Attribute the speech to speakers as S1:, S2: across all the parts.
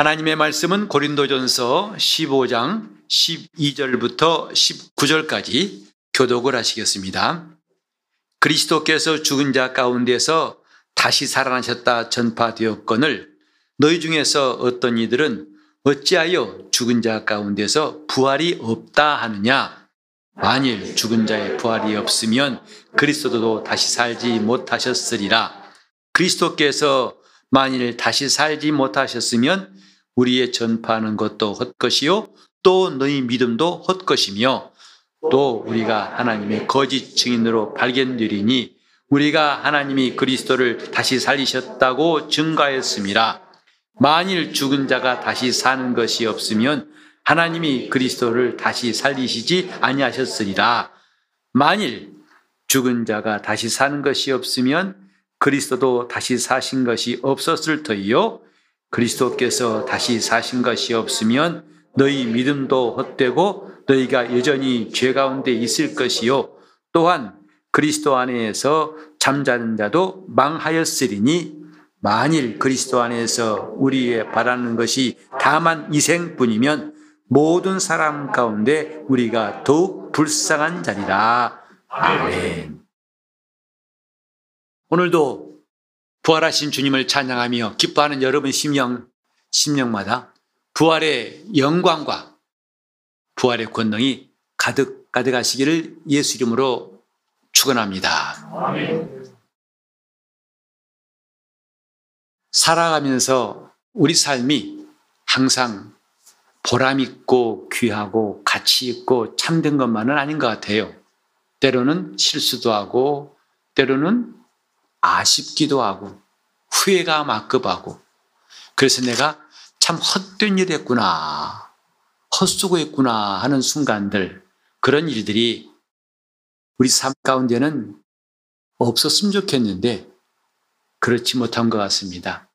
S1: 하나님의 말씀은 고린도전서 15장 12절부터 19절까지 교독을 하시겠습니다. 그리스도께서 죽은 자 가운데서 다시 살아나셨다 전파되었거늘 너희 중에서 어떤 이들은 어찌하여 죽은 자 가운데서 부활이 없다 하느냐? 만일 죽은 자의 부활이 없으면 그리스도도 다시 살지 못하셨으리라. 그리스도께서 만일 다시 살지 못하셨으면 우리의 전파하는 것도 헛것이요 또 너희 믿음도 헛것이며 또 우리가 하나님의 거짓 증인으로 발견되리니 우리가 하나님이 그리스도를 다시 살리셨다고 증가했습니다. 만일 죽은 자가 다시 사는 것이 없으면 하나님이 그리스도를 다시 살리시지 아니하셨으리라. 만일 죽은 자가 다시 사는 것이 없으면 그리스도도 다시 사신 것이 없었을 터이요. 그리스도께서 다시 사신 것이 없으면 너희 믿음도 헛되고 너희가 여전히 죄 가운데 있을 것이요. 또한 그리스도 안에서 잠자는 자도 망하였으리니 만일 그리스도 안에서 우리의 바라는 것이 다만 이생뿐이면 모든 사람 가운데 우리가 더욱 불쌍한 자리라. 아멘. 오늘도 부활하신 주님을 찬양하며 기뻐하는 여러분 심령, 심령마다 부활의 영광과 부활의 권능이 가득 가득하시기를 예수 이름으로 축원합니다. 살아가면서 우리 삶이 항상 보람 있고 귀하고 가치 있고 참된 것만은 아닌 것 같아요. 때로는 실수도 하고 때로는 아쉽기도 하고 후회가 막급하고 그래서 내가 참 헛된 일 했구나 헛수고했구나 하는 순간들 그런 일들이 우리 삶 가운데는 없었으면 좋겠는데 그렇지 못한 것 같습니다.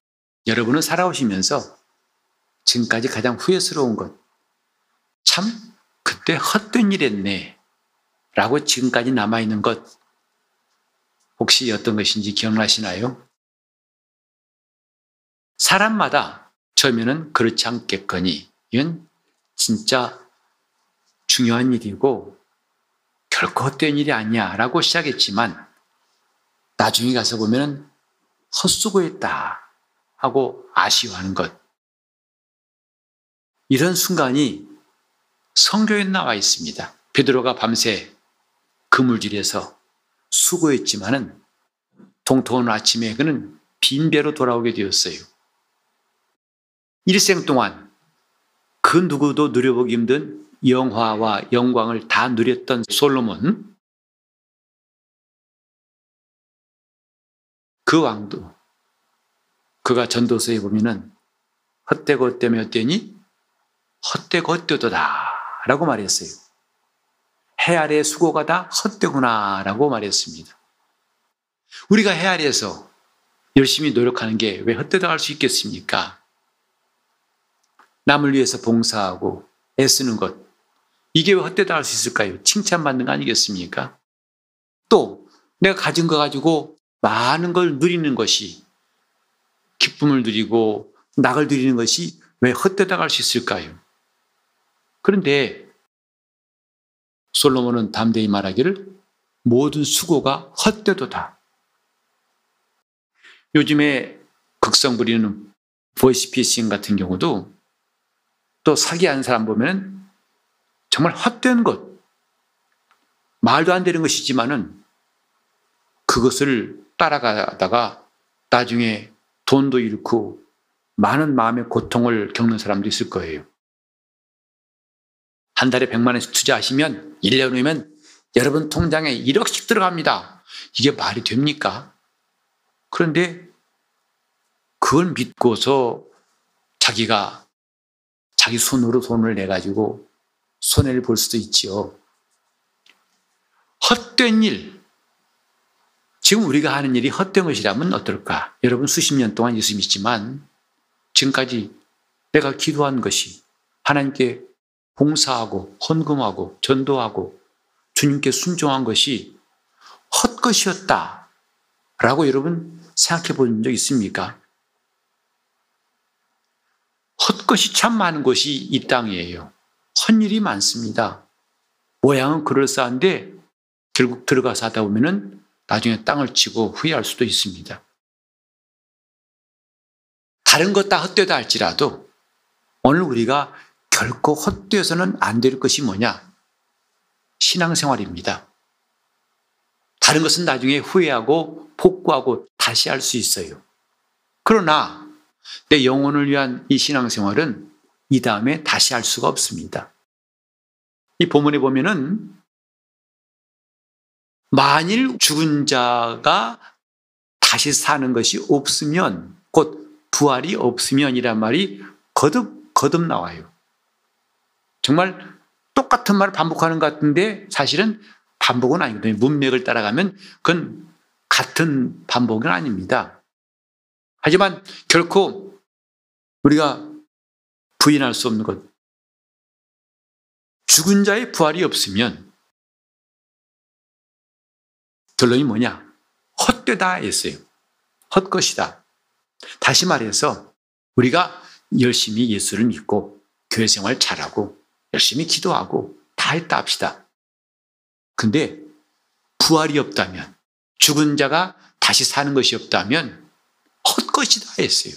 S1: 여러분은 살아오시면서 지금까지 가장 후회스러운 것, 참 그때 헛된 일 했네 라고 지금까지 남아있는 것 혹시 어떤 것인지 기억나시나요? 사람마다 처음에는 그렇지 않겠거니 이건 진짜 중요한 일이고 결코 헛된 일이 아니야 라고 시작했지만 나중에 가서 보면 헛수고했다 하고 아쉬워하는 것 이런 순간이 성경에 나와 있습니다. 베드로가 밤새 그물질에서 수고했지만은 동통한 아침에 그는 빈배로 돌아오게 되었어요. 일생 동안 그 누구도 누려보기 힘든 영화와 영광을 다 누렸던 솔로몬, 그 왕도 그가 전도서에 보면은 헛되고 헛되며 헛되니 헛되고 헛되도다 라고 말했어요. 해 아래 수고가 다 헛되구나 라고 말했습니다. 우리가 해 아래에서 열심히 노력하는 게 왜 헛되다 할 수 있겠습니까? 남을 위해서 봉사하고 애쓰는 것. 이게 왜 헛되다 할 수 있을까요? 칭찬받는 거 아니겠습니까? 또 내가 가진 거 가지고 많은 걸 누리는 것이 기쁨을 누리고 낙을 누리는 것이 왜 헛되다 할 수 있을까요? 그런데 솔로몬은 담대히 말하기를 모든 수고가 헛되도다. 요즘에 극성 부리는 보이스피싱 같은 경우도 또 사기한 사람 보면 정말 헛된 것, 말도 안 되는 것이지만은 그것을 따라가다가 나중에 돈도 잃고 많은 마음의 고통을 겪는 사람도 있을 거예요. 한 달에 100만 원씩 투자하시면 1년 후면 여러분 통장에 1억씩 들어갑니다. 이게 말이 됩니까? 그런데 그걸 믿고서 자기가 자기 손으로 돈을 내가지고 손해를 볼 수도 있지요. 헛된 일. 지금 우리가 하는 일이 헛된 것이라면 어떨까? 여러분 수십 년 동안 예수 믿지만 지금까지 내가 기도한 것이 하나님께 봉사하고 헌금하고 전도하고 주님께 순종한 것이 헛것이었다. 라고 여러분 생각해 본 적 있습니까? 헛것이 참 많은 곳이 이 땅이에요. 헛일이 많습니다. 모양은 그럴싸한데 결국 들어가서 하다 보면은 나중에 땅을 치고 후회할 수도 있습니다. 다른 것 다 헛되다 할지라도 오늘 우리가 결코 헛되어서는 안 될 것이 뭐냐? 신앙생활입니다. 다른 것은 나중에 후회하고 복구하고 다시 할 수 있어요. 그러나 내 영혼을 위한 이 신앙생활은 이 다음에 다시 할 수가 없습니다. 이 본문에 보면은 만일 죽은 자가 다시 사는 것이 없으면 곧 부활이 없으면이란 말이 거듭 거듭 나와요. 정말 똑같은 말을 반복하는 것 같은데 사실은 반복은 아니거든요. 문맥을 따라가면 그건 같은 반복은 아닙니다. 하지만 결코 우리가 부인할 수 없는 것. 죽은 자의 부활이 없으면 결론이 뭐냐? 헛되다 했어요. 헛것이다. 다시 말해서 우리가 열심히 예수를 믿고 교회 생활 잘하고 열심히 기도하고 다 했다 합시다. 근데 부활이 없다면 죽은 자가 다시 사는 것이 없다면 헛것이다 했어요.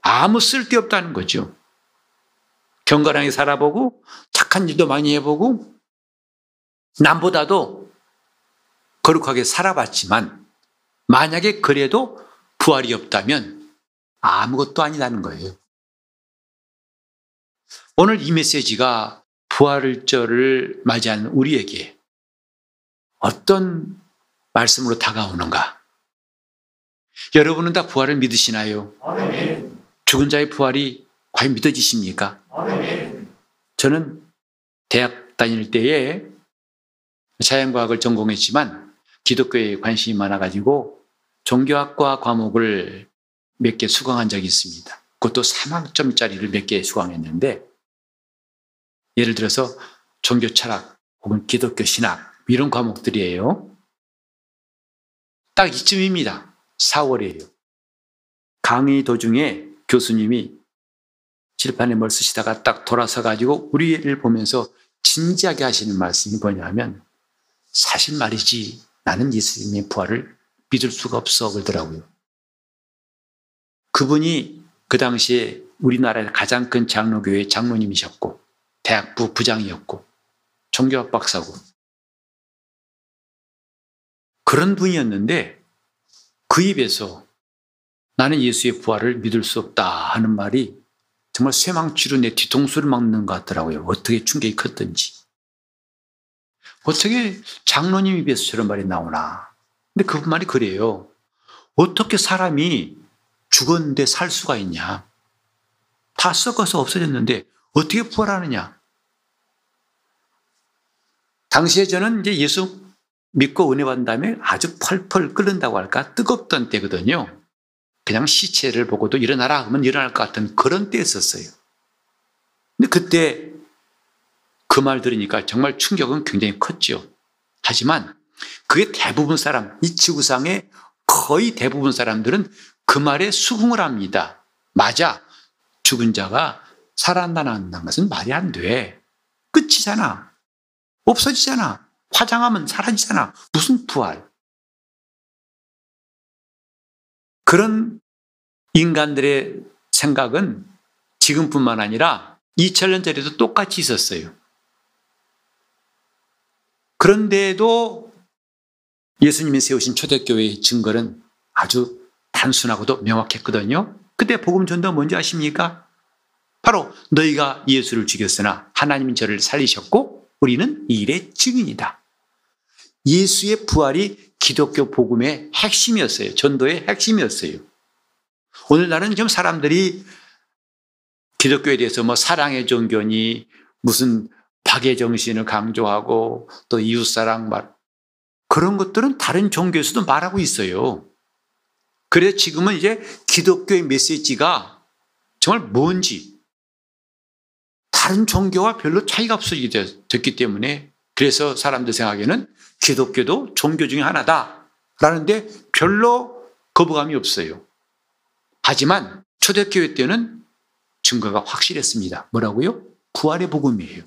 S1: 아무 쓸데없다는 거죠. 경건하게 살아보고 착한 일도 많이 해보고 남보다도 거룩하게 살아봤지만 만약에 그래도 부활이 없다면 아무것도 아니라는 거예요. 오늘 이 메시지가 부활절을 맞이하는 우리에게 어떤 말씀으로 다가오는가? 여러분은 다 부활을 믿으시나요? 아멘. 죽은 자의 부활이 과연 믿어지십니까? 아멘. 저는 대학 다닐 때에 자연과학을 전공했지만 기독교에 관심이 많아가지고 종교학과 과목을 몇 개 수강한 적이 있습니다. 그것도 3학점짜리를 몇 개 수강했는데 예를 들어서 종교 철학 혹은 기독교 신학 이런 과목들이에요. 딱 이쯤입니다. 4월이에요. 강의 도중에 교수님이 칠판에 뭘 쓰시다가 딱 돌아서 가지고 우리를 보면서 진지하게 하시는 말씀이 뭐냐면 사실 말이지 나는 예수님의 부활을 믿을 수가 없어 그러더라고요. 그분이 그 당시에 우리나라의 가장 큰 장로교회 장로님이셨고 대학부 부장이었고 종교학 박사고 그런 분이었는데 그 입에서 나는 예수의 부활을 믿을 수 없다 하는 말이 정말 쇠망치로 내 뒤통수를 막는 것 같더라고요. 어떻게 충격이 컸던지. 어떻게 장로님 입에서 저런 말이 나오나. 근데 그 말이 그래요. 어떻게 사람이 죽었는데 살 수가 있냐. 다 썩어서 없어졌는데 어떻게 부활하느냐. 당시에 저는 이제 예수 믿고 은혜 받은 다음에 아주 펄펄 끓는다고 할까 뜨겁던 때거든요. 그냥 시체를 보고도 일어나라 하면 일어날 것 같은 그런 때였었어요. 근데 그때 그 말 들으니까 정말 충격은 굉장히 컸죠. 하지만 그게 대부분 사람, 이 지구상의 거의 대부분 사람들은 그 말에 수긍을 합니다. 맞아. 죽은 자가 살아난다는 것은 말이 안 돼. 끝이잖아. 없어지잖아. 화장하면 사라지잖아. 무슨 부활? 그런 인간들의 생각은 지금뿐만 아니라 2000년 전에도 똑같이 있었어요. 그런데도 예수님이 세우신 초대교회의 증거는 아주 단순하고도 명확했거든요. 그때 복음 전도 뭔지 아십니까? 바로 너희가 예수를 죽였으나 하나님이 저를 살리셨고 우리는 이 일의 증인이다. 예수의 부활이 기독교 복음의 핵심이었어요. 전도의 핵심이었어요. 오늘날은 지금 사람들이 기독교에 대해서 뭐 사랑의 종교니 무슨 박의 정신을 강조하고 또 이웃사랑 말 그런 것들은 다른 종교에서도 말하고 있어요. 그래서 지금은 이제 기독교의 메시지가 정말 뭔지 다른 종교와 별로 차이가 없어지게 됐기 때문에 그래서 사람들 생각에는 기독교도 종교 중에 하나다. 라는데 별로 거부감이 없어요. 하지만 초대교회 때는 증거가 확실했습니다. 뭐라고요? 부활의 복음이에요.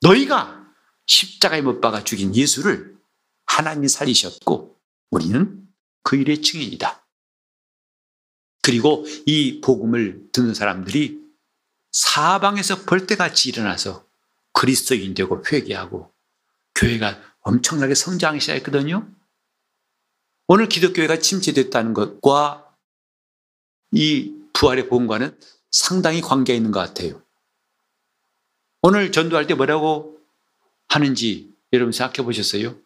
S1: 너희가 십자가에 못 박아 죽인 예수를 하나님이 살리셨고 우리는 그 일의 증인이다. 그리고 이 복음을 듣는 사람들이 사방에서 벌떼같이 일어나서 그리스도인 되고 회개하고 교회가 엄청나게 성장하기 시작했거든요. 오늘 기독교회가 침체됐다는 것과 이 부활의 복음과는 상당히 관계가 있는 것 같아요. 오늘 전도할 때 뭐라고 하는지 여러분 생각해 보셨어요?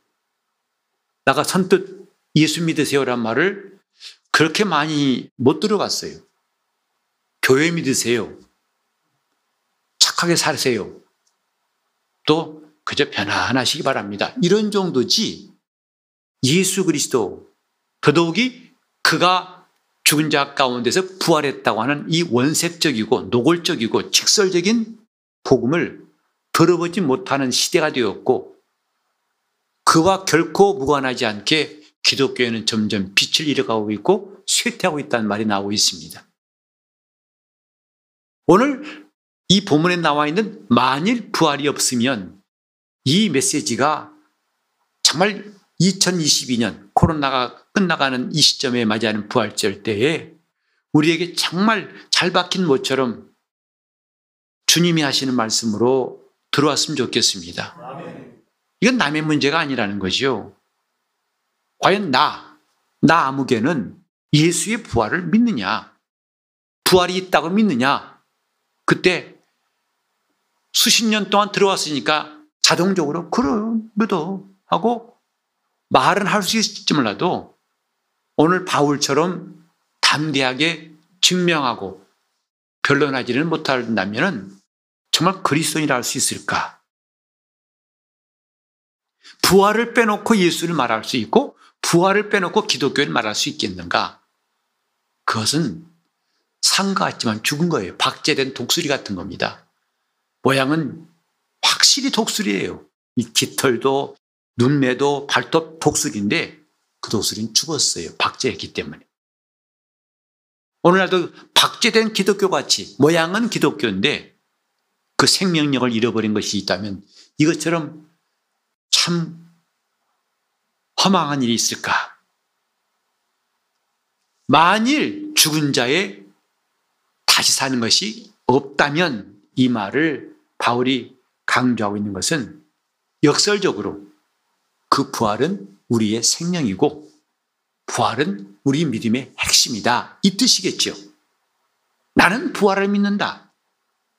S1: 나가 선뜻 예수 믿으세요란 말을 그렇게 많이 못 들어봤어요. 교회 믿으세요. 착하게 살세요. 또 그저 편안하시기 바랍니다. 이런 정도지 예수 그리스도 더더욱이 그가 죽은 자 가운데서 부활했다고 하는 이 원색적이고 노골적이고 직설적인 복음을 들어보지 못하는 시대가 되었고 그와 결코 무관하지 않게 기독교회는 점점 빛을 잃어가고 있고 쇠퇴하고 있다는 말이 나오고 있습니다. 오늘 이 본문에 나와 있는 만일 부활이 없으면 이 메시지가 정말 2022년 코로나가 끝나가는 이 시점에 맞이하는 부활절 때에 우리에게 정말 잘 박힌 모처럼 주님이 하시는 말씀으로 들어왔으면 좋겠습니다. 이건 남의 문제가 아니라는 거죠. 과연 나, 나 아무개는 예수의 부활을 믿느냐? 부활이 있다고 믿느냐? 그때 수십 년 동안 들어왔으니까 자동적으로 그럼 믿어 하고 말은 할 수 있을지 몰라도 오늘 바울처럼 담대하게 증명하고 변론하지는 못한다면 정말 그리스도인이라 할 수 있을까? 부활을 빼놓고 예수를 말할 수 있고 부활을 빼놓고 기독교를 말할 수 있겠는가? 그것은 상과 같지만 죽은 거예요. 박제된 독수리 같은 겁니다. 모양은 확실히 독수리예요. 이 깃털도 눈매도 발톱 독수리인데 그 독수리는 죽었어요. 박제했기 때문에. 오늘날도 박제된 기독교 같이 모양은 기독교인데 그 생명력을 잃어버린 것이 있다면 이것처럼 참 허망한 일이 있을까? 만일 죽은 자의 다시 사는 것이 없다면 이 말을 바울이 강조하고 있는 것은 역설적으로 그 부활은 우리의 생명이고 부활은 우리 믿음의 핵심이다. 이 뜻이겠죠. 나는 부활을 믿는다.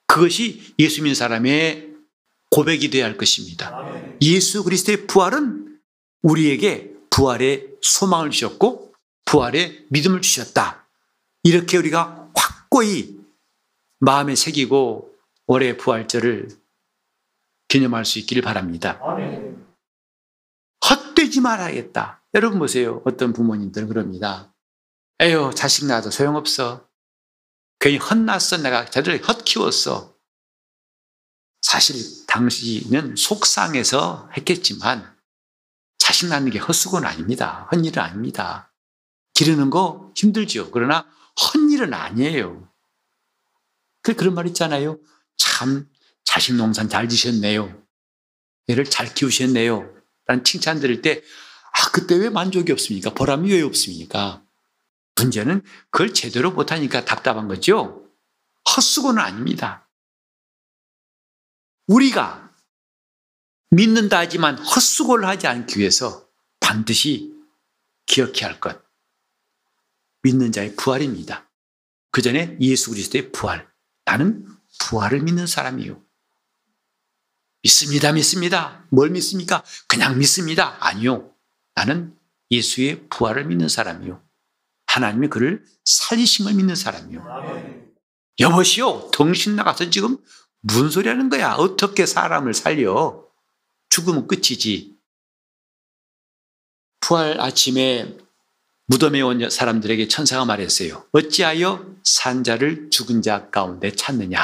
S1: 그것이 예수 믿는 사람의 고백이 되어야 할 것입니다. 예수 그리스도의 부활은 우리에게 부활의 소망을 주셨고 부활의 믿음을 주셨다. 이렇게 우리가 확고히 마음에 새기고 올해 부활절을 기념할 수 있기를 바랍니다. 헛되지 말아야겠다. 여러분 보세요. 어떤 부모님들은 그럽니다. 에휴, 자식 낳아도 소용없어. 괜히 헛났어. 내가 제대로 헛 키웠어. 사실 당시는 속상해서 했겠지만 자식 낳는 게 헛수고는 아닙니다. 헛일은 아닙니다. 기르는 거 힘들죠. 그러나 헛일은 아니에요. 그 그런 말 있잖아요. 참 자식 농산 잘 지셨네요. 애를 잘 키우셨네요. 라는 칭찬 들을 때, 아, 그때 왜 만족이 없습니까? 보람이 왜 없습니까? 문제는 그걸 제대로 못하니까 답답한 거죠? 헛수고는 아닙니다. 우리가 믿는다 하지만 헛수고를 하지 않기 위해서 반드시 기억해야 할 것. 믿는 자의 부활입니다. 그 전에 예수 그리스도의 부활. 나는 부활을 믿는 사람이요. 믿습니다, 믿습니다. 뭘 믿습니까? 그냥 믿습니다. 아니요. 나는 예수의 부활을 믿는 사람이요. 하나님이 그를 살리심을 믿는 사람이요. 여보시오, 정신 나가서 지금 무슨 소리 하는 거야? 어떻게 사람을 살려? 죽으면 끝이지. 부활 아침에 무덤에 온 사람들에게 천사가 말했어요. 어찌하여 산자를 죽은 자 가운데 찾느냐?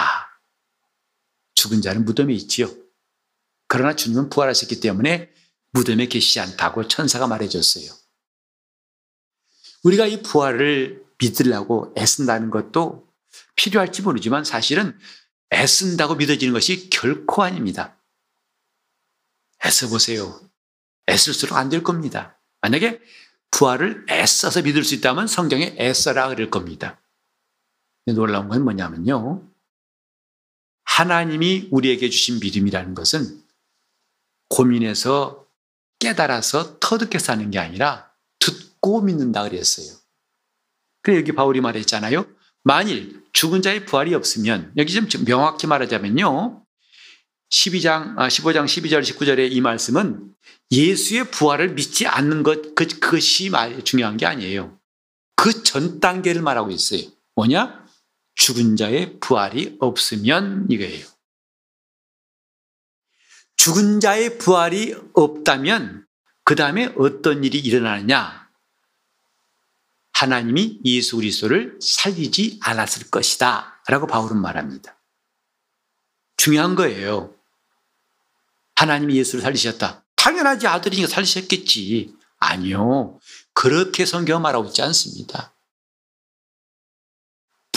S1: 죽은 자는 무덤에 있지요. 그러나 주님은 부활하셨기 때문에 무덤에 계시지 않다고 천사가 말해줬어요. 우리가 이 부활을 믿으려고 애쓴다는 것도 필요할지 모르지만 사실은 애쓴다고 믿어지는 것이 결코 아닙니다. 애써 보세요. 애쓸수록 안 될 겁니다. 만약에 부활을 애써서 믿을 수 있다면 성경에 애써라 그럴 겁니다. 놀라운 건 뭐냐면요. 하나님이 우리에게 주신 믿음이라는 것은 고민해서 깨달아서 터득해 사는 게 아니라 듣고 믿는다 그랬어요. 그래 여기 바울이 말했잖아요. 만일 죽은 자의 부활이 없으면 여기 좀 명확히 말하자면요. 12장, 15장 아, 12절 19절의 이 말씀은 예수의 부활을 믿지 않는 것 그, 그것이 중요한 게 아니에요. 그 전 단계를 말하고 있어요. 뭐냐? 죽은 자의 부활이 없으면 이거예요. 죽은 자의 부활이 없다면 그 다음에 어떤 일이 일어나느냐? 하나님이 예수 그리스도를 살리지 않았을 것이다. 라고 바울은 말합니다. 중요한 거예요. 하나님이 예수를 살리셨다. 당연하지 아들이니까 살리셨겠지. 아니요. 그렇게 성경 말하고 있지 않습니다.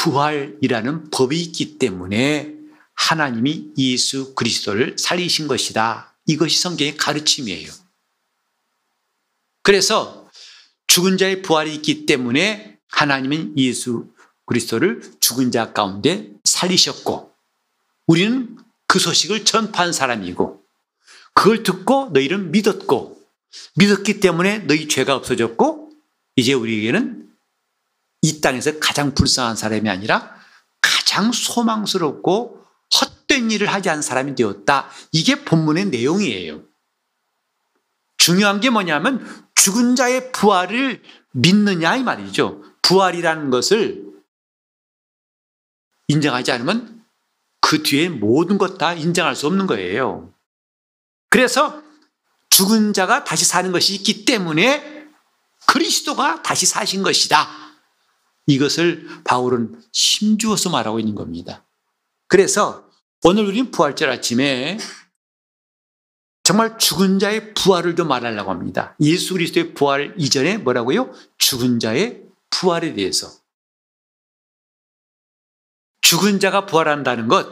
S1: 부활이라는 법이 있기 때문에 하나님이 예수 그리스도를 살리신 것이다. 이것이 성경의 가르침이에요. 그래서 죽은 자의 부활이 있기 때문에 하나님은 예수 그리스도를 죽은 자 가운데 살리셨고 우리는 그 소식을 전파한 사람이고 그걸 듣고 너희는 믿었고 믿었기 때문에 너희 죄가 없어졌고 이제 우리에게는 이 땅에서 가장 불쌍한 사람이 아니라 가장 소망스럽고 헛된 일을 하지 않은 사람이 되었다. 이게 본문의 내용이에요. 중요한 게 뭐냐면 죽은 자의 부활을 믿느냐 이 말이죠. 부활이라는 것을 인정하지 않으면 그 뒤에 모든 것 다 인정할 수 없는 거예요. 그래서 죽은 자가 다시 사는 것이 있기 때문에 그리스도가 다시 사신 것이다. 이것을 바울은 힘주어서 말하고 있는 겁니다. 그래서 오늘 우리는 부활절 아침에 정말 죽은 자의 부활을 좀 말하려고 합니다. 예수 그리스도의 부활 이전에 뭐라고요? 죽은 자의 부활에 대해서. 죽은 자가 부활한다는 것,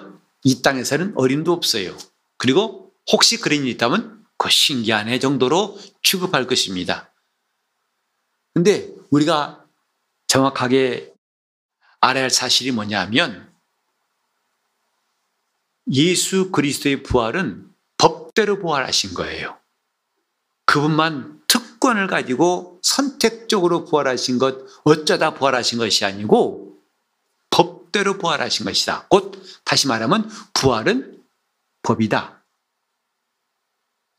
S1: 이 땅에서는 어림도 없어요. 그리고 혹시 그런 일이 있다면 그 신기한 해 정도로 취급할 것입니다. 근데 우리가 정확하게 알아야 할 사실이 뭐냐면 예수 그리스도의 부활은 법대로 부활하신 거예요. 그분만 특권을 가지고 선택적으로 부활하신 것, 어쩌다 부활하신 것이 아니고 법대로 부활하신 것이다. 곧 다시 말하면 부활은 법이다.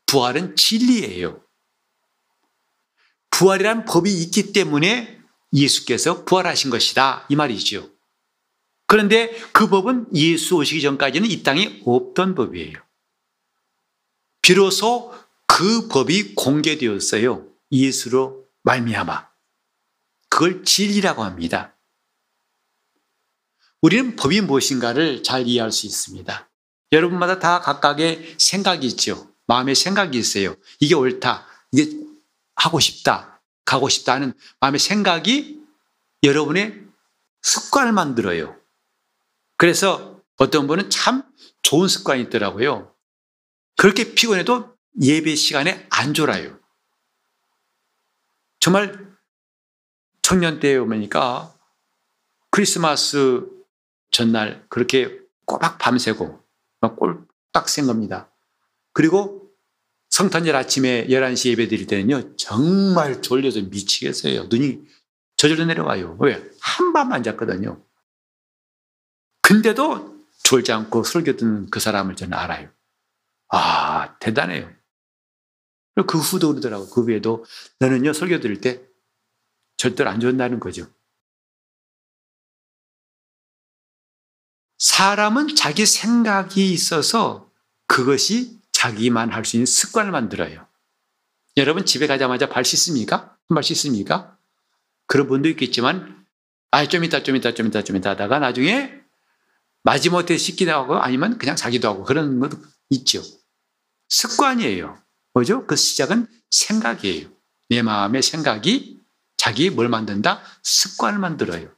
S1: 부활은 진리예요. 부활이란 법이 있기 때문에 예수께서 부활하신 것이다. 이 말이죠. 그런데 그 법은 예수 오시기 전까지는 이 땅에 없던 법이에요. 비로소 그 법이 공개되었어요. 예수로 말미암아. 그걸 진리라고 합니다. 우리는 법이 무엇인가를 잘 이해할 수 있습니다. 여러분마다 다 각각의 생각이 있죠. 마음의 생각이 있어요. 이게 옳다. 이게 하고 싶다. 가고 싶다 하는 마음의 생각이 여러분의 습관을 만들어요. 그래서 어떤 분은 참 좋은 습관이 있더라고요. 그렇게 피곤해도 예배 시간에 안 졸아요. 정말 청년 때에 오니까 크리스마스 전날 그렇게 꼬박 밤새고 막 꼴딱 센 겁니다. 그리고 성탄절 아침에 11시 예배 드릴 때는요, 정말 졸려서 미치겠어요. 눈이 저절로 내려와요. 왜? 한 밤만 잤거든요. 근데도 졸지 않고 설교 듣는 그 사람을 저는 알아요. 아, 대단해요. 그 후도 그러더라고요. 그 후에도 너는요, 설교 드릴 때 절대로 안 좋다는 거죠. 사람은 자기 생각이 있어서 그것이 자기만 할 수 있는 습관을 만들어요. 여러분 집에 가자마자 발 씻습니까? 발 씻습니까? 그런 분도 있겠지만 아, 좀 이따, 좀 이따, 좀 이따, 좀 이따 하다가 나중에 마지못해 씻기도 하고 아니면 그냥 자기도 하고 그런 것도 있죠. 습관이에요. 뭐죠? 그 시작은 생각이에요. 내 마음의 생각이 자기 뭘 만든다? 습관을 만들어요.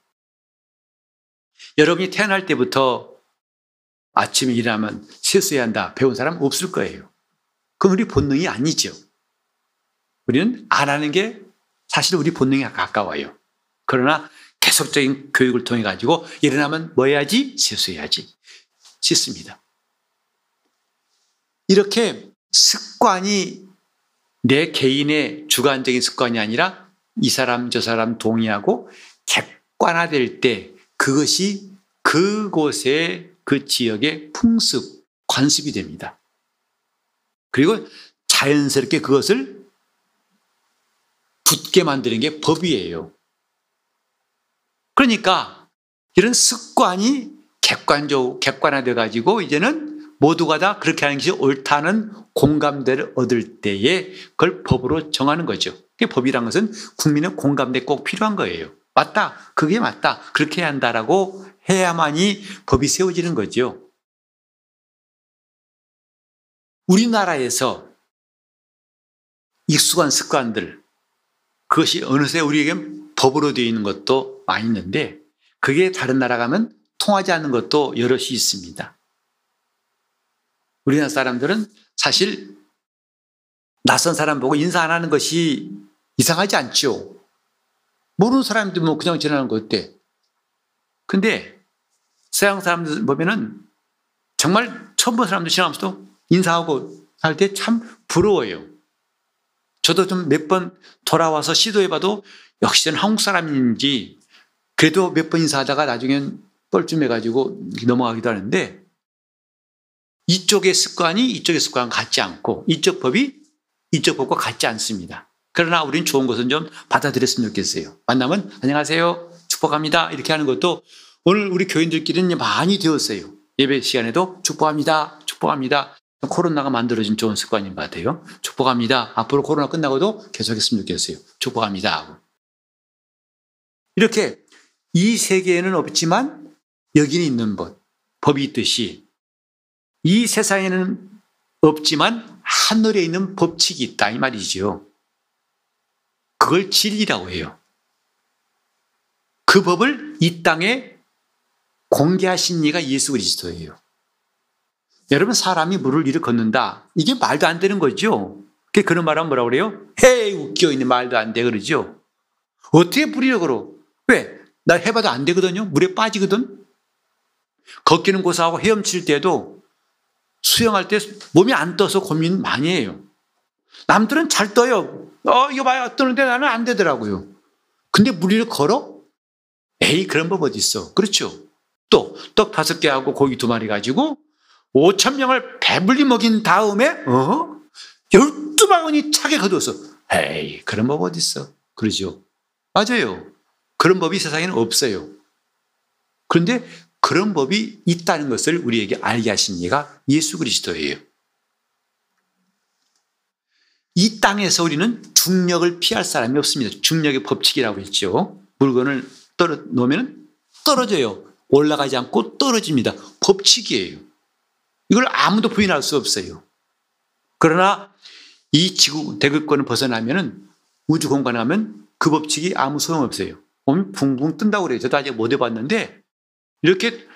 S1: 여러분이 태어날 때부터 아침에 일어나면 세수해야 한다. 배운 사람 없을 거예요. 그건 우리 본능이 아니죠. 우리는 안 하는 게 사실 우리 본능에 가까워요. 그러나 계속적인 교육을 통해 가지고 일어나면 뭐 해야지? 세수해야지. 씻습니다. 이렇게 습관이 내 개인의 주관적인 습관이 아니라 이 사람 저 사람 동의하고 객관화될 때 그것이 그곳의 그 지역의 풍습, 관습이 됩니다. 그리고 자연스럽게 그것을 붙게 만드는 게 법이에요. 그러니까 이런 습관이 객관적, 객관화돼 가지고 이제는 모두가 다 그렇게 하는 것이 옳다는 공감대를 얻을 때에 그걸 법으로 정하는 거죠. 법이란 것은 국민의 공감대 꼭 필요한 거예요. 맞다. 그게 맞다. 그렇게 해야 한다라고 해야만이 법이 세워지는 거죠. 우리나라에서 익숙한 습관들, 그것이 어느새 우리에게 법으로 되어 있는 것도 많이 있는데, 그게 다른 나라 가면 통하지 않는 것도 여럿이 있습니다. 우리나라 사람들은 사실 낯선 사람 보고 인사 안 하는 것이 이상하지 않죠. 모르는 사람들 뭐 그냥 지나는 거 어때? 근데 서양 사람들 보면은 정말 처음 본 사람들 지나면서도 인사하고 할 때 참 부러워요. 저도 좀 몇 번 돌아와서 시도해봐도 역시 저는 한국 사람인지 그래도 몇 번 인사하다가 나중엔 뻘쭘해가지고 넘어가기도 하는데 이쪽의 습관이 이쪽의 습관과 같지 않고 이쪽 법이 이쪽 법과 같지 않습니다. 그러나 우리는 좋은 것은 좀 받아들였으면 좋겠어요. 만나면 안녕하세요. 축복합니다. 이렇게 하는 것도 오늘 우리 교인들끼리는 많이 되었어요. 예배 시간에도 축복합니다. 축복합니다. 코로나가 만들어진 좋은 습관인 것 같아요. 축복합니다. 앞으로 코로나 끝나고도 계속했으면 좋겠어요. 축복합니다. 이렇게 이 세계에는 없지만 여기는 있는 법, 법이 있듯이 이 세상에는 없지만 하늘에 있는 법칙이 있다 이 말이죠. 그걸 진리라고 해요. 그 법을 이 땅에 공개하신 이가 예수 그리스도예요. 여러분 사람이 물을 위로 걷는다. 이게 말도 안 되는 거죠. 그런 말하면 뭐라고 그래요? 헤이 웃겨 있는 말도 안 돼 그러죠. 어떻게 물이로 걸어? 왜? 나 해봐도 안 되거든요. 물에 빠지거든. 걷기는 고사하고 헤엄칠 때도 수영할 때 몸이 안 떠서 고민 많이 해요. 남들은 잘 떠요. 어, 이거 봐요. 뜨는데 나는 안 되더라고요. 근데 물 위를 걸어? 에이, 그런 법 어디 있어. 그렇죠. 또, 떡 다섯 개 하고 고기 두 마리 가지고 5천 명을 배불리 먹인 다음에, 어? 열두 방울이 차게 거두어서, 에이, 그런 법 어디 있어. 그러죠. 맞아요. 그런 법이 세상에는 없어요. 그런데 그런 법이 있다는 것을 우리에게 알게 하신 이가 예수 그리스도예요. 이 땅에서 우리는 중력을 피할 사람이 없습니다. 중력의 법칙이라고 했죠. 물건을 떨어 놓으면 떨어져요. 올라가지 않고 떨어집니다. 법칙이에요. 이걸 아무도 부인할 수 없어요. 그러나 이 지구 대극권을 벗어나면은 우주 공간에 가면 그 법칙이 아무 소용없어요. 몸이 붕붕 뜬다고 그래요. 저도 아직 못 해봤는데 이렇게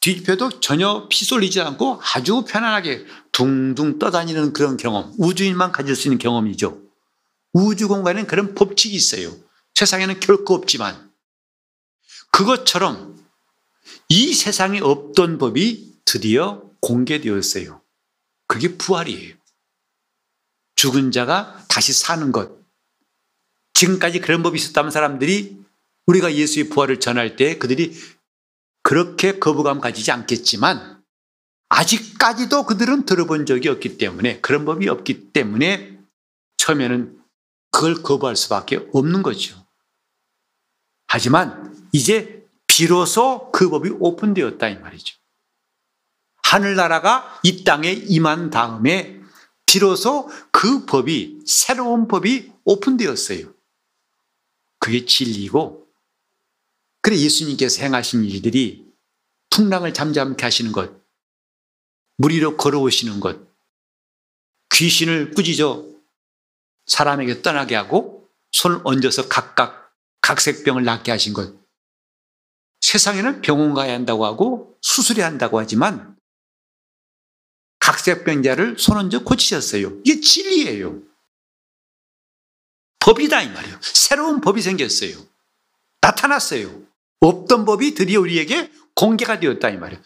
S1: 뒤집혀도 전혀 피 쏠리지 않고 아주 편안하게 둥둥 떠다니는 그런 경험. 우주인만 가질 수 있는 경험이죠. 우주 공간에는 그런 법칙이 있어요. 세상에는 결코 없지만 그것처럼 이 세상에 없던 법이 드디어 공개되었어요. 그게 부활이에요. 죽은 자가 다시 사는 것. 지금까지 그런 법이 있었다면 사람들이 우리가 예수의 부활을 전할 때 그들이 그렇게 거부감 가지지 않겠지만 아직까지도 그들은 들어본 적이 없기 때문에 그런 법이 없기 때문에 처음에는 그걸 거부할 수밖에 없는 거죠. 하지만 이제 비로소 그 법이 오픈되었다 이 말이죠. 하늘나라가 이 땅에 임한 다음에 비로소 그 법이 새로운 법이 오픈되었어요. 그게 진리고 그래 예수님께서 행하신 일들이 풍랑을 잠잠케 하시는 것, 물 위로 걸어오시는 것, 귀신을 꾸짖어 사람에게 떠나게 하고 손을 얹어서 각각 각색병을 낫게 하신 것, 세상에는 병원 가야 한다고 하고 수술해야 한다고 하지만 각색병자를 손얹어 고치셨어요. 이게 진리예요. 법이다 이 말이에요. 새로운 법이 생겼어요. 나타났어요. 없던 법이 드디어 우리에게 공개가 되었다 이 말이에요.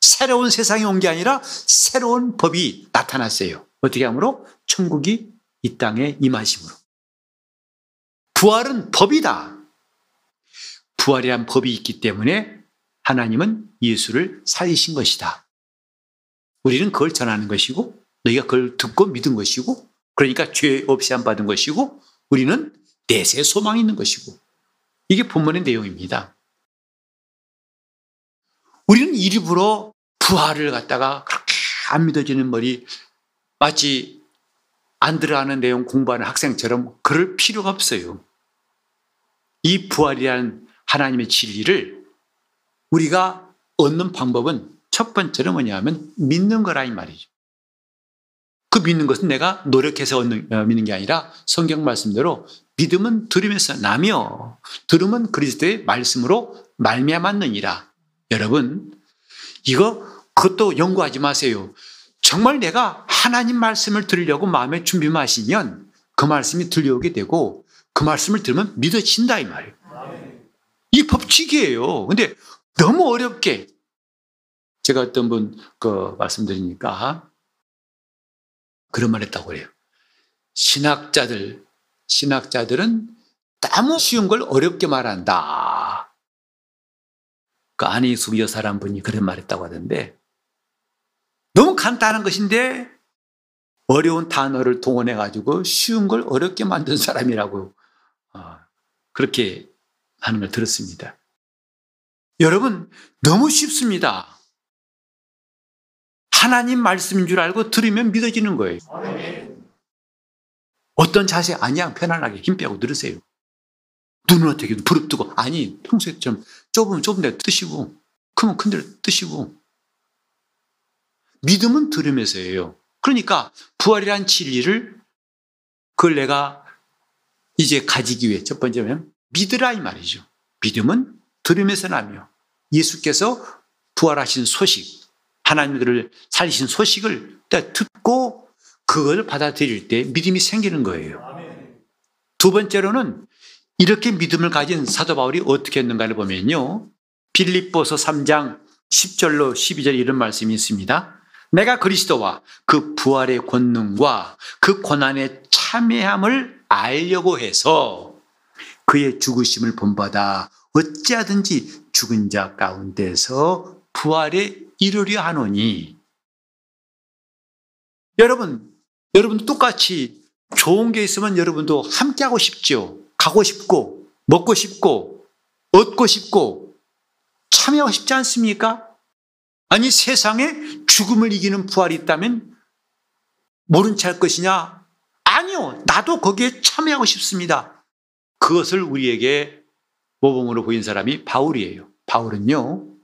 S1: 새로운 세상이 온 게 아니라 새로운 법이 나타났어요. 어떻게 하므로? 천국이 이 땅에 임하심으로. 부활은 법이다. 부활이란 법이 있기 때문에 하나님은 예수를 살리신 것이다. 우리는 그걸 전하는 것이고 너희가 그걸 듣고 믿은 것이고 그러니까 죄 없이 안 받은 것이고 우리는 내세 소망이 있는 것이고 이게 본문의 내용입니다. 우리는 일부러 부활을 갖다가 그렇게 안 믿어지는 머리 마치 안 들어가는 내용 공부하는 학생처럼 그럴 필요가 없어요. 이 부활이라는 하나님의 진리를 우리가 얻는 방법은 첫 번째는 뭐냐면 믿는 거라 이 말이죠. 그 믿는 것은 내가 노력해서 얻는, 어, 믿는 게 아니라 성경 말씀대로 믿음은 들으면서 나며 들으면 그리스도의 말씀으로 말미암았느니라. 여러분 이거 그것도 연구하지 마세요. 정말 내가 하나님 말씀을 들으려고 마음에 준비만 하시면 그 말씀이 들려오게 되고 그 말씀을 들으면 믿어진다 이 말이에요. 이 법칙이에요. 근데 너무 어렵게 제가 어떤 분 그 말씀드리니까 그런 말 했다고 그래요. 신학자들 신학자들은 너무 쉬운 걸 어렵게 말한다. 그 안희숙 여사란 분이 그런 말 했다고 하던데 너무 간단한 것인데 어려운 단어를 동원해 가지고 쉬운 걸 어렵게 만든 사람이라고 어, 그렇게 하는 걸 들었습니다. 여러분 너무 쉽습니다. 하나님 말씀인 줄 알고 들으면 믿어지는 거예요. 어떤 자세 아니야 편안하게 힘 빼고 들으세요. 눈은 어떻게 부릅뜨고 아니 평소에처럼 좁으면 좁은 데 뜨시고 크면 큰 데를 뜨시고 믿음은 들으면서예요. 그러니까 부활이란 진리를 그걸 내가 이제 가지기 위해 첫 번째는 믿으라 이 말이죠. 믿음은 들으면서 나며 예수께서 부활하신 소식, 하나님들을 살리신 소식을 듣고 그걸 받아들일 때 믿음이 생기는 거예요. 두 번째로는 이렇게 믿음을 가진 사도 바울이 어떻게 했는가를 보면요. 빌립보서 3장 10절로 12절 이런 말씀이 있습니다. 내가 그리스도와 그 부활의 권능과 그 고난의 참여함을 알려고 해서 그의 죽으심을 본받아 어찌하든지 죽은 자 가운데서 부활에 이르려 하노니 여러분 여러분 똑같이 좋은 게 있으면 여러분도 함께 하고 싶죠. 가고 싶고 먹고 싶고 얻고 싶고 참여하고 싶지 않습니까? 아니 세상에 죽음을 이기는 부활이 있다면 모른 채 할 것이냐? 아니요. 나도 거기에 참여하고 싶습니다. 그것을 우리에게 모범으로 보인 사람이 바울이에요. 바울은요.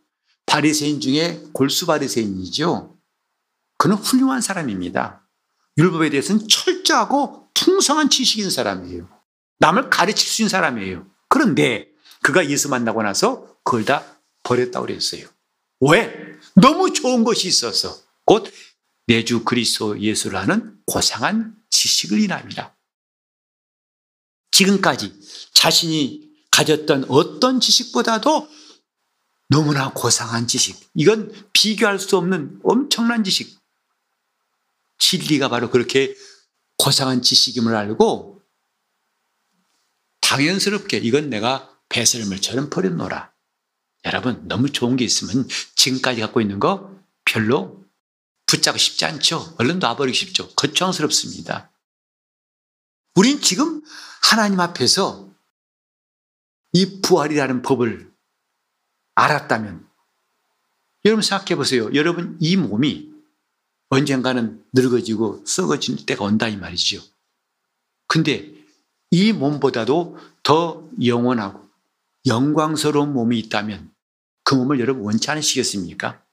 S1: 바리새인 중에 골수 바리새인이죠. 그는 훌륭한 사람입니다. 율법에 대해서는 철저하고 풍성한 지식인 사람이에요. 남을 가르칠 수 있는 사람이에요. 그런데 그가 예수 만나고 나서 그걸 다 버렸다고 그랬어요. 왜? 너무 좋은 것이 있어서 곧 내주 그리스도 예수라는 고상한 지식을 인합니다. 지금까지 자신이 가졌던 어떤 지식보다도 너무나 고상한 지식. 이건 비교할 수 없는 엄청난 지식. 진리가 바로 그렇게 고상한 지식임을 알고 당연스럽게 이건 내가 배설물처럼 버렸노라. 여러분, 너무 좋은 게 있으면 지금까지 갖고 있는 거 별로 붙잡고 싶지 않죠? 얼른 놔버리기 쉽죠? 거창스럽습니다. 우린 지금 하나님 앞에서 이 부활이라는 법을 알았다면 여러분 생각해 보세요. 여러분 이 몸이 언젠가는 늙어지고 썩어질 때가 온다 이 말이죠. 근데 이 몸보다도 더 영원하고 영광스러운 몸이 있다면 그 몸을 여러분 원치 않으시겠습니까?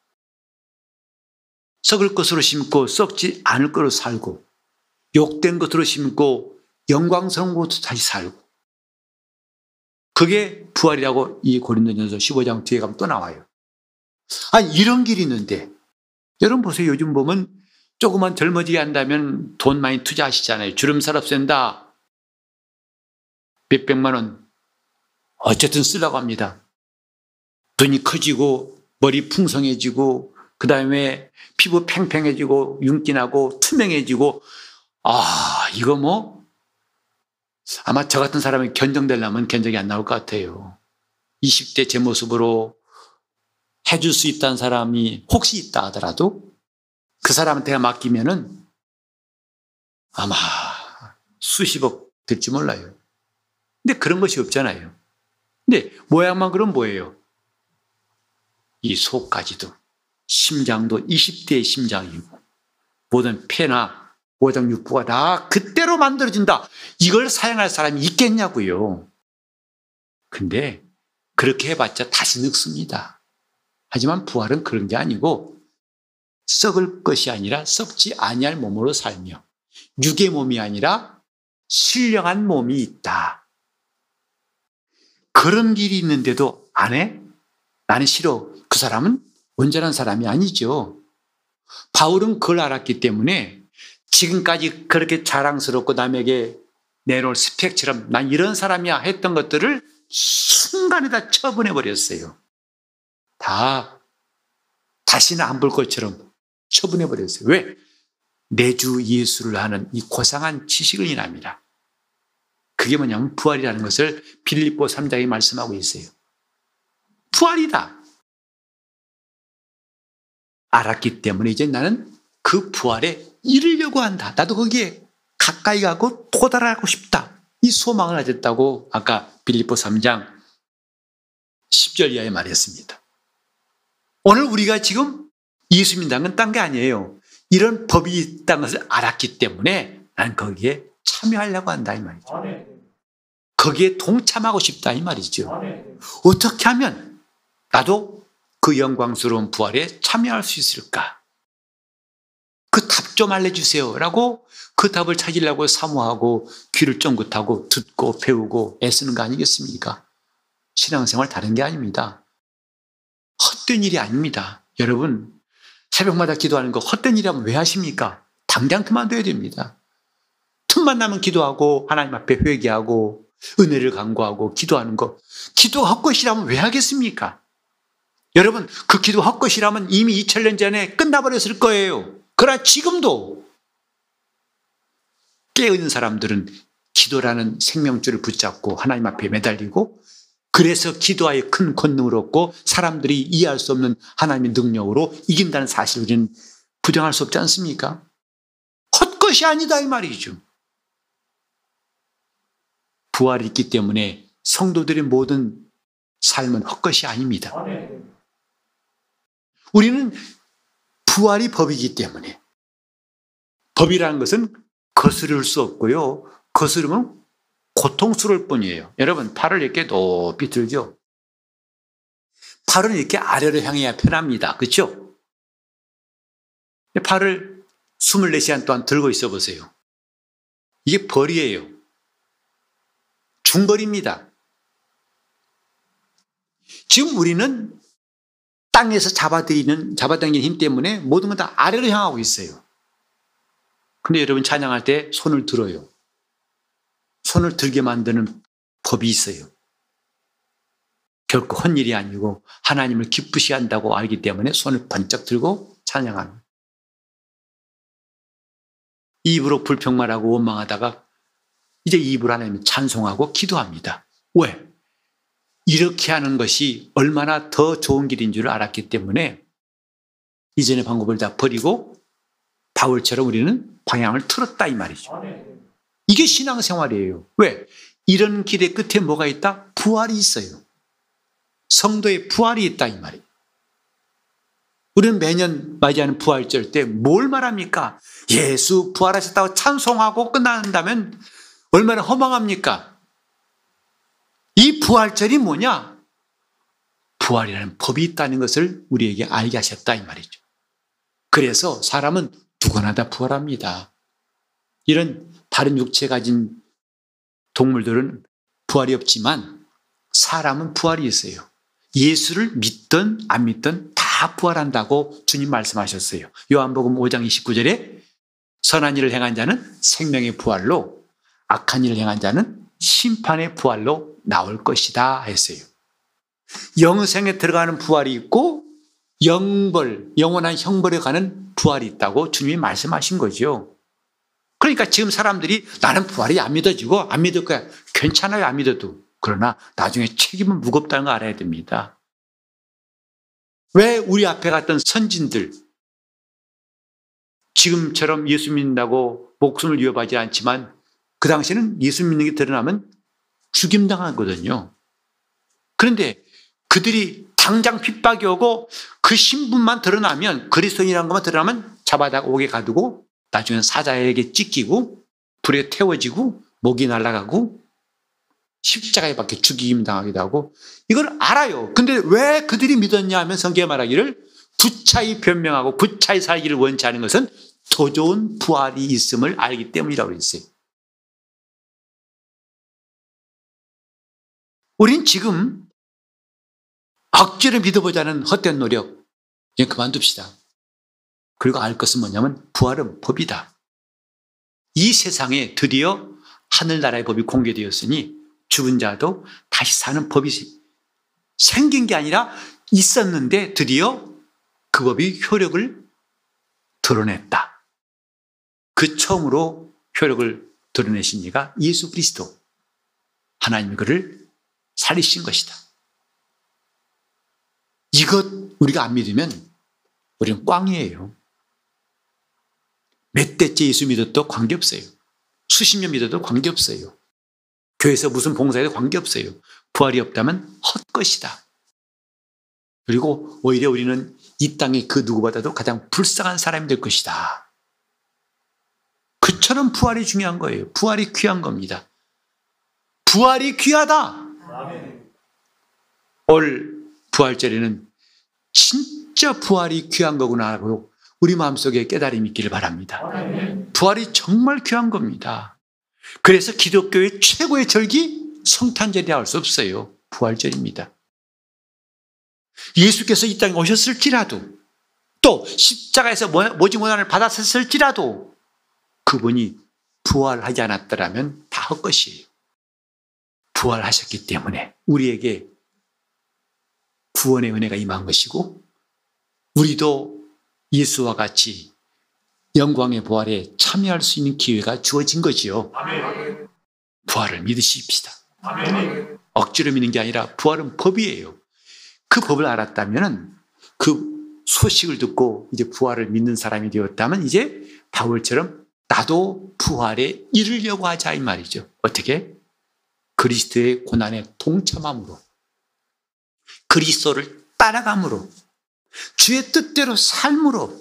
S1: 썩을 것으로 심고 썩지 않을 것으로 살고 욕된 것으로 심고 것으로 다시 살고 그게 부활이라고 이 고린도전서 15장 뒤에 가면 또 나와요. 아니 이런 길이 있는데 여러분 보세요. 요즘 보면 조금만 젊어지게 한다면 돈 많이 투자하시잖아요. 주름살 없앤다. 몇백만 원. 어쨌든 쓰라고 합니다. 눈이 커지고 머리 풍성해지고 그 다음에 피부 팽팽해지고 윤기 나고 투명해지고 아 이거 뭐 아마 저 같은 사람이 견정되려면 견적이 안 나올 것 같아요. 20대 제 모습으로 해줄 수 있다는 사람이 혹시 있다 하더라도 그 사람한테 맡기면은 아마 수십억 될지 몰라요. 근데 그런 것이 없잖아요. 근데 모양만 그럼 뭐예요? 이 속까지도 심장도 20대의 심장이고 모든 폐나 오장 육부가 다 그때로 만들어진다. 이걸 사용할 사람이 있겠냐고요. 근데 그렇게 해봤자 다시 늙습니다. 하지만 부활은 그런 게 아니고 썩을 것이 아니라 썩지 아니할 몸으로 살며 육의 몸이 아니라 신령한 몸이 있다. 그런 길이 있는데도 안 해? 나는 싫어. 그 사람은 온전한 사람이 아니죠. 바울은 그걸 알았기 때문에 지금까지 그렇게 자랑스럽고 남에게 내놓을 스펙처럼 난 이런 사람이야 했던 것들을 순간에 다 처분해 버렸어요. 다 다시는 안 볼 것처럼 처분해 버렸어요. 왜? 내 주 예수를 하는 이 고상한 지식을 인합니다. 그게 뭐냐면 부활이라는 것을 빌립보 3장에 말씀하고 있어요. 부활이다. 알았기 때문에 이제 나는 그 부활에 이르려고 한다. 나도 거기에 가까이 가고 도달하고 싶다. 이 소망을 가졌다고 아까 빌립보 3장 10절 이하에 말했습니다. 오늘 우리가 지금 예수 건딴게 아니에요. 이런 법이 있다는 것을 알았기 때문에 난 거기에 참여하려고 한다 이 말이죠. 거기에 동참하고 싶다 이 말이죠. 어떻게 하면 나도 그 영광스러운 부활에 참여할 수 있을까? 좀 알려주세요. 라고 그 답을 찾으려고 사모하고 귀를 쫑긋하고 듣고 배우고 애쓰는 거 아니겠습니까? 신앙생활 다른 게 아닙니다. 헛된 일이 아닙니다. 여러분, 새벽마다 기도하는 거 헛된 일이라면 왜 하십니까? 당장 그만둬야 됩니다. 틈만 나면 기도하고 하나님 앞에 회개하고 은혜를 간구하고 기도하는 거 기도 헛것이라면 왜 하겠습니까? 여러분 그 기도 헛것이라면 이미 2000년 전에 끝나버렸을 거예요. 그러나 지금도 깨어있는 사람들은 기도라는 생명줄을 붙잡고 하나님 앞에 매달리고 그래서 기도하에 큰 권능을 얻고 사람들이 이해할 수 없는 하나님의 능력으로 이긴다는 사실을 우리는 부정할 수 없지 않습니까? 헛것이 아니다 이 말이죠. 부활이 있기 때문에 성도들의 모든 삶은 헛것이 아닙니다. 우리는 부활이 법이기 때문에 법이라는 것은 거스를 수 없고요. 거스르면 고통스러울 뿐이에요. 여러분 팔을 이렇게 높이 들죠. 팔은 이렇게 아래로 향해야 편합니다. 그렇죠? 팔을 24시간 동안 들고 있어 보세요. 이게 벌이에요. 중벌입니다. 지금 우리는 땅에서 잡아들이는, 잡아당기는 힘 때문에 모든 건 다 아래로 향하고 있어요. 근데 여러분 찬양할 때 손을 들어요. 손을 들게 만드는 법이 있어요. 결코 헛일이 아니고 하나님을 기쁘시 한다고 알기 때문에 손을 번쩍 들고 찬양하는. 입으로 불평 말하고 원망하다가 이제 입으로 하나님을 찬송하고 기도합니다. 왜? 이렇게 하는 것이 얼마나 더 좋은 길인 줄 알았기 때문에 이전의 방법을 다 버리고 바울처럼 우리는 방향을 틀었다 이 말이죠. 이게 신앙생활이에요. 왜? 이런 길의 끝에 뭐가 있다? 부활이 있어요. 성도의 부활이 있다 이 말이에요. 우리는 매년 맞이하는 부활절 때 뭘 말합니까? 예수 부활하셨다고 찬송하고 끝난다면 얼마나 허망합니까? 이 부활절이 뭐냐? 부활이라는 법이 있다는 것을 우리에게 알게 하셨다 이 말이죠. 그래서 사람은 누구나 다 부활합니다. 이런 다른 육체 가진 동물들은 부활이 없지만 사람은 부활이 있어요. 예수를 믿든 안 믿든 다 부활한다고 주님 말씀하셨어요. 요한복음 5장 29절에 선한 일을 행한 자는 생명의 부활로 악한 일을 행한 자는 심판의 부활로 나올 것이다 했어요. 영생에 들어가는 부활이 있고 영벌, 영원한 형벌에 가는 부활이 있다고 주님이 말씀하신 거죠. 그러니까 지금 사람들이 나는 부활이 안 믿어지고 안 믿을 거야. 괜찮아요, 안 믿어도. 그러나 나중에 책임은 무겁다는 거 알아야 됩니다. 왜 우리 앞에 갔던 선진들, 지금처럼 예수 믿는다고 목숨을 위협하지 않지만 그 당시에는 예수 믿는 게 드러나면 죽임당하거든요. 그런데 그들이 당장 핍박이 오고 그 신분만 드러나면 그리스도인이라는 것만 드러나면 잡아다 옥에 가두고 나중엔 사자에게 찢기고 불에 태워지고 목이 날아가고 십자가에 밖에 죽임 당하기도 하고 이걸 알아요. 근데 왜 그들이 믿었냐 하면 성경에 말하기를 부차히 변명하고 부차히 살기를 원치 않은 것은 더 좋은 부활이 있음을 알기 때문이라고 했어요. 우린 지금 억지로 믿어보자는 헛된 노력, 이제 그만둡시다. 그리고 알 것은 뭐냐면 부활은 법이다. 이 세상에 드디어 하늘나라의 법이 공개되었으니 죽은 자도 다시 사는 법이 생긴 게 아니라 있었는데 드디어 그 법이 효력을 드러냈다. 그 처음으로 효력을 드러내신 이가 예수 그리스도. 하나님이 그를 살리신 것이다. 이것 우리가 안 믿으면 우리는 꽝이에요. 몇 대째 예수 믿어도 관계없어요. 수십 년 믿어도 관계없어요. 교회에서 무슨 봉사해도 관계없어요. 부활이 없다면 헛것이다. 그리고 오히려 우리는 이 땅의 그 누구보다도 가장 불쌍한 사람이 될 것이다. 그처럼 부활이 중요한 거예요. 부활이 귀한 겁니다. 부활이 귀하다. 올 부활절에는 진짜 부활이 귀한 거구나 하고 우리 마음속에 깨달음이 있기를 바랍니다. 부활이 정말 귀한 겁니다. 그래서 기독교의 최고의 절기 성탄절이라 할 수 없어요. 부활절입니다. 예수께서 이 땅에 오셨을지라도 또 십자가에서 모지고난을 받았을지라도 그분이 부활하지 않았더라면 다 헛것이에요. 부활하셨기 때문에 우리에게 구원의 은혜가 임한 것이고 우리도 예수와 같이 영광의 부활에 참여할 수 있는 기회가 주어진 거지요. 부활을 믿으십시다. 억지로 믿는 게 아니라 부활은 법이에요. 그 법을 알았다면 그 소식을 듣고 이제 부활을 믿는 사람이 되었다면 이제 바울처럼 나도 부활에 이르려고 하자 이 말이죠. 어떻게? 그리스도의 고난에 동참함으로 그리스도를 따라감으로 주의 뜻대로 삶으로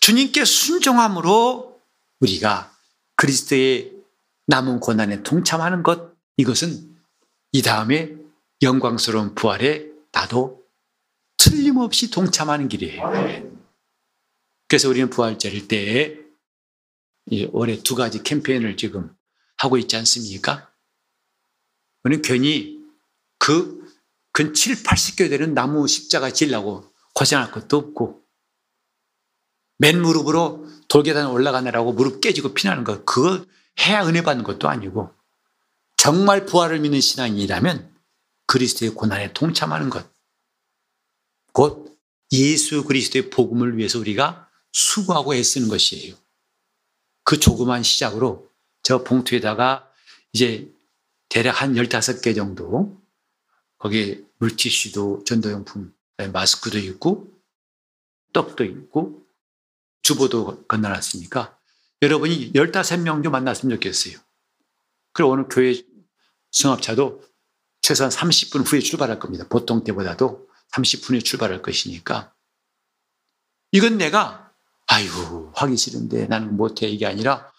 S1: 주님께 순종함으로 우리가 그리스도의 남은 고난에 동참하는 것 이것은 이 다음에 영광스러운 부활에 나도 틀림없이 동참하는 길이에요. 그래서 우리는 부활절일 때에 올해 두 가지 캠페인을 지금 하고 있지 않습니까? 우리는 괜히 그 근 7, 80개 되는 나무 십자가 질라고 고생할 것도 없고 맨 무릎으로 돌계단 올라가느라고 무릎 깨지고 피나는 것 그거 해야 은혜 받는 것도 아니고 정말 부활을 믿는 신앙이라면 그리스도의 고난에 동참하는 것. 곧 예수 그리스도의 복음을 위해서 우리가 수고하고 애쓰는 것이에요. 그 조그만 시작으로 저 봉투에다가 이제 대략 한 15개 정도 거기에 물티슈도 전도용품, 마스크도 있고 떡도 있고 주보도 건너놨으니까 여러분이 15명 좀 만났으면 좋겠어요. 그리고 오늘 교회 승합차도 최소한 30분 후에 출발할 겁니다. 보통 때보다도 30분에 출발할 것이니까. 이건 내가, 아이고, 하기 싫은데 나는 못해. 이게 아니라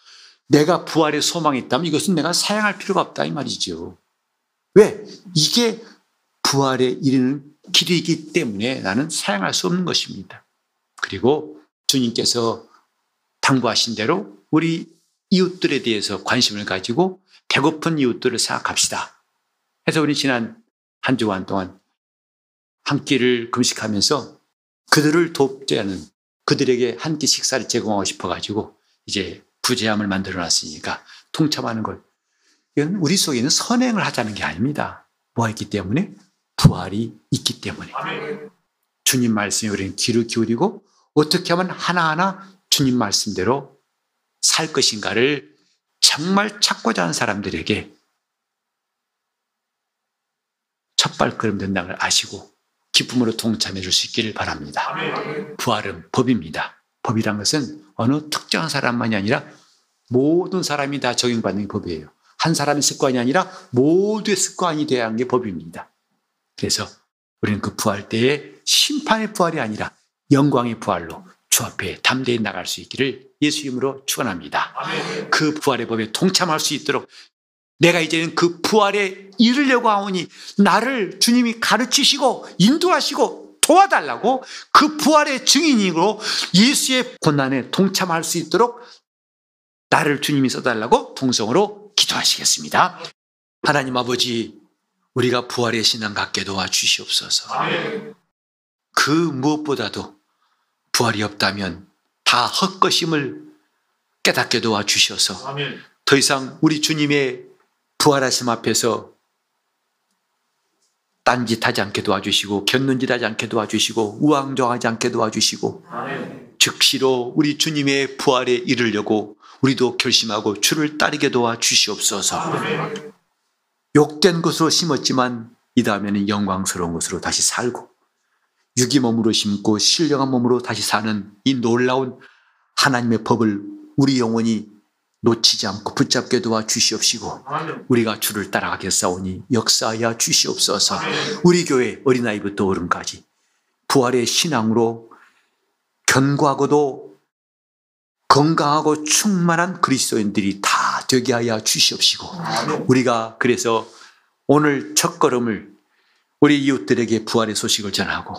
S1: 내가 부활의 소망이 있다면 이것은 내가 사양할 필요가 없다. 이 말이죠. 왜? 이게 부활에 이르는 길이기 때문에 나는 사양할 수 없는 것입니다. 그리고 주님께서 당부하신 대로 우리 이웃들에 대해서 관심을 가지고 배고픈 이웃들을 생각합시다. 해서 우리 지난 한 주간 동안 한 끼를 금식하면서 그들을 돕지 않은 그들에게 한 끼 식사를 제공하고 싶어가지고 이제 부재함을 만들어 놨으니까 통참하는 걸. 이건 우리 속에 있는 선행을 하자는 게 아닙니다. 뭐가 있기 때문에? 부활이 있기 때문에. 주님 말씀에 우리는 귀를 기울이고 어떻게 하면 하나하나 주님 말씀대로 살 것인가를 정말 찾고자 하는 사람들에게 첫 발걸음 된다는 걸 아시고 기쁨으로 동참해 줄 수 있기를 바랍니다. 부활은 법입니다. 법이란 것은 어느 특정한 사람만이 아니라 모든 사람이 다 적용받는 게 법이에요. 한 사람의 습관이 아니라 모두의 습관이 되어야 하는 게 법입니다. 그래서 우리는 그 부활 때에 심판의 부활이 아니라 영광의 부활로 주 앞에 담대히 나갈 수 있기를 예수 이름으로 축원합니다. 그 부활의 법에 동참할 수 있도록 내가 이제는 그 부활에 이르려고 하오니 나를 주님이 가르치시고 인도하시고 도와달라고 그 부활의 증인으로 예수의 고난에 동참할 수 있도록 나를 주님이 써달라고 동성으로 기도하시겠습니다. 하나님 아버지, 우리가 부활의 신앙 갖게 도와 주시옵소서. 그 무엇보다도 부활이 없다면 다 헛것임을 깨닫게 도와 주셔서 더 이상 우리 주님의 부활하심 앞에서 딴짓하지 않게 도와주시고 견눈짓하지 않게 도와주시고 우왕좌하지 않게 도와주시고 즉시로 우리 주님의 부활에 이르려고 우리도 결심하고 주를 따르게 도와 주시옵소서. 욕된 것으로 심었지만 이 다음에는 영광스러운 것으로 다시 살고 유기 몸으로 심고 신령한 몸으로 다시 사는 이 놀라운 하나님의 법을 우리 영혼이 놓치지 않고 붙잡게 도와 주시옵시고 우리가 주를 따라가겠사오니 역사하여 주시옵소서. 우리 교회 어린아이부터 어른까지 부활의 신앙으로 견고하고도 건강하고 충만한 그리스도인들이 다 되게 하여 주시옵시고 우리가 그래서 오늘 첫 걸음을 우리 이웃들에게 부활의 소식을 전하고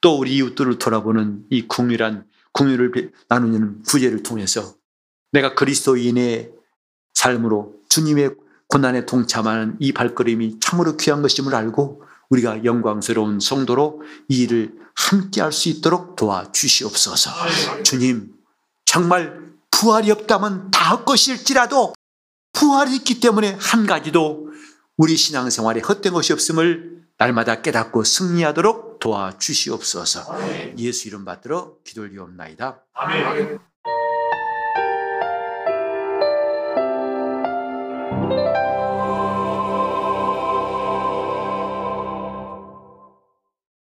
S1: 또 우리 이웃들을 돌아보는 이 궁유란 궁유를 나누는 부제를 통해서 내가 그리스도인의 삶으로 주님의 고난에 동참하는 이 발걸음이 참으로 귀한 것임을 알고 우리가 영광스러운 성도로 이 일을 함께 할 수 있도록 도와주시옵소서. 주님, 정말 부활이 없다면 다 헛것일지라도 부활이 있기 때문에 한 가지도 우리 신앙생활에 헛된 것이 없음을 날마다 깨닫고 승리하도록 도와주시옵소서. 예수 이름 받들어 기도리옵나이다. 아멘.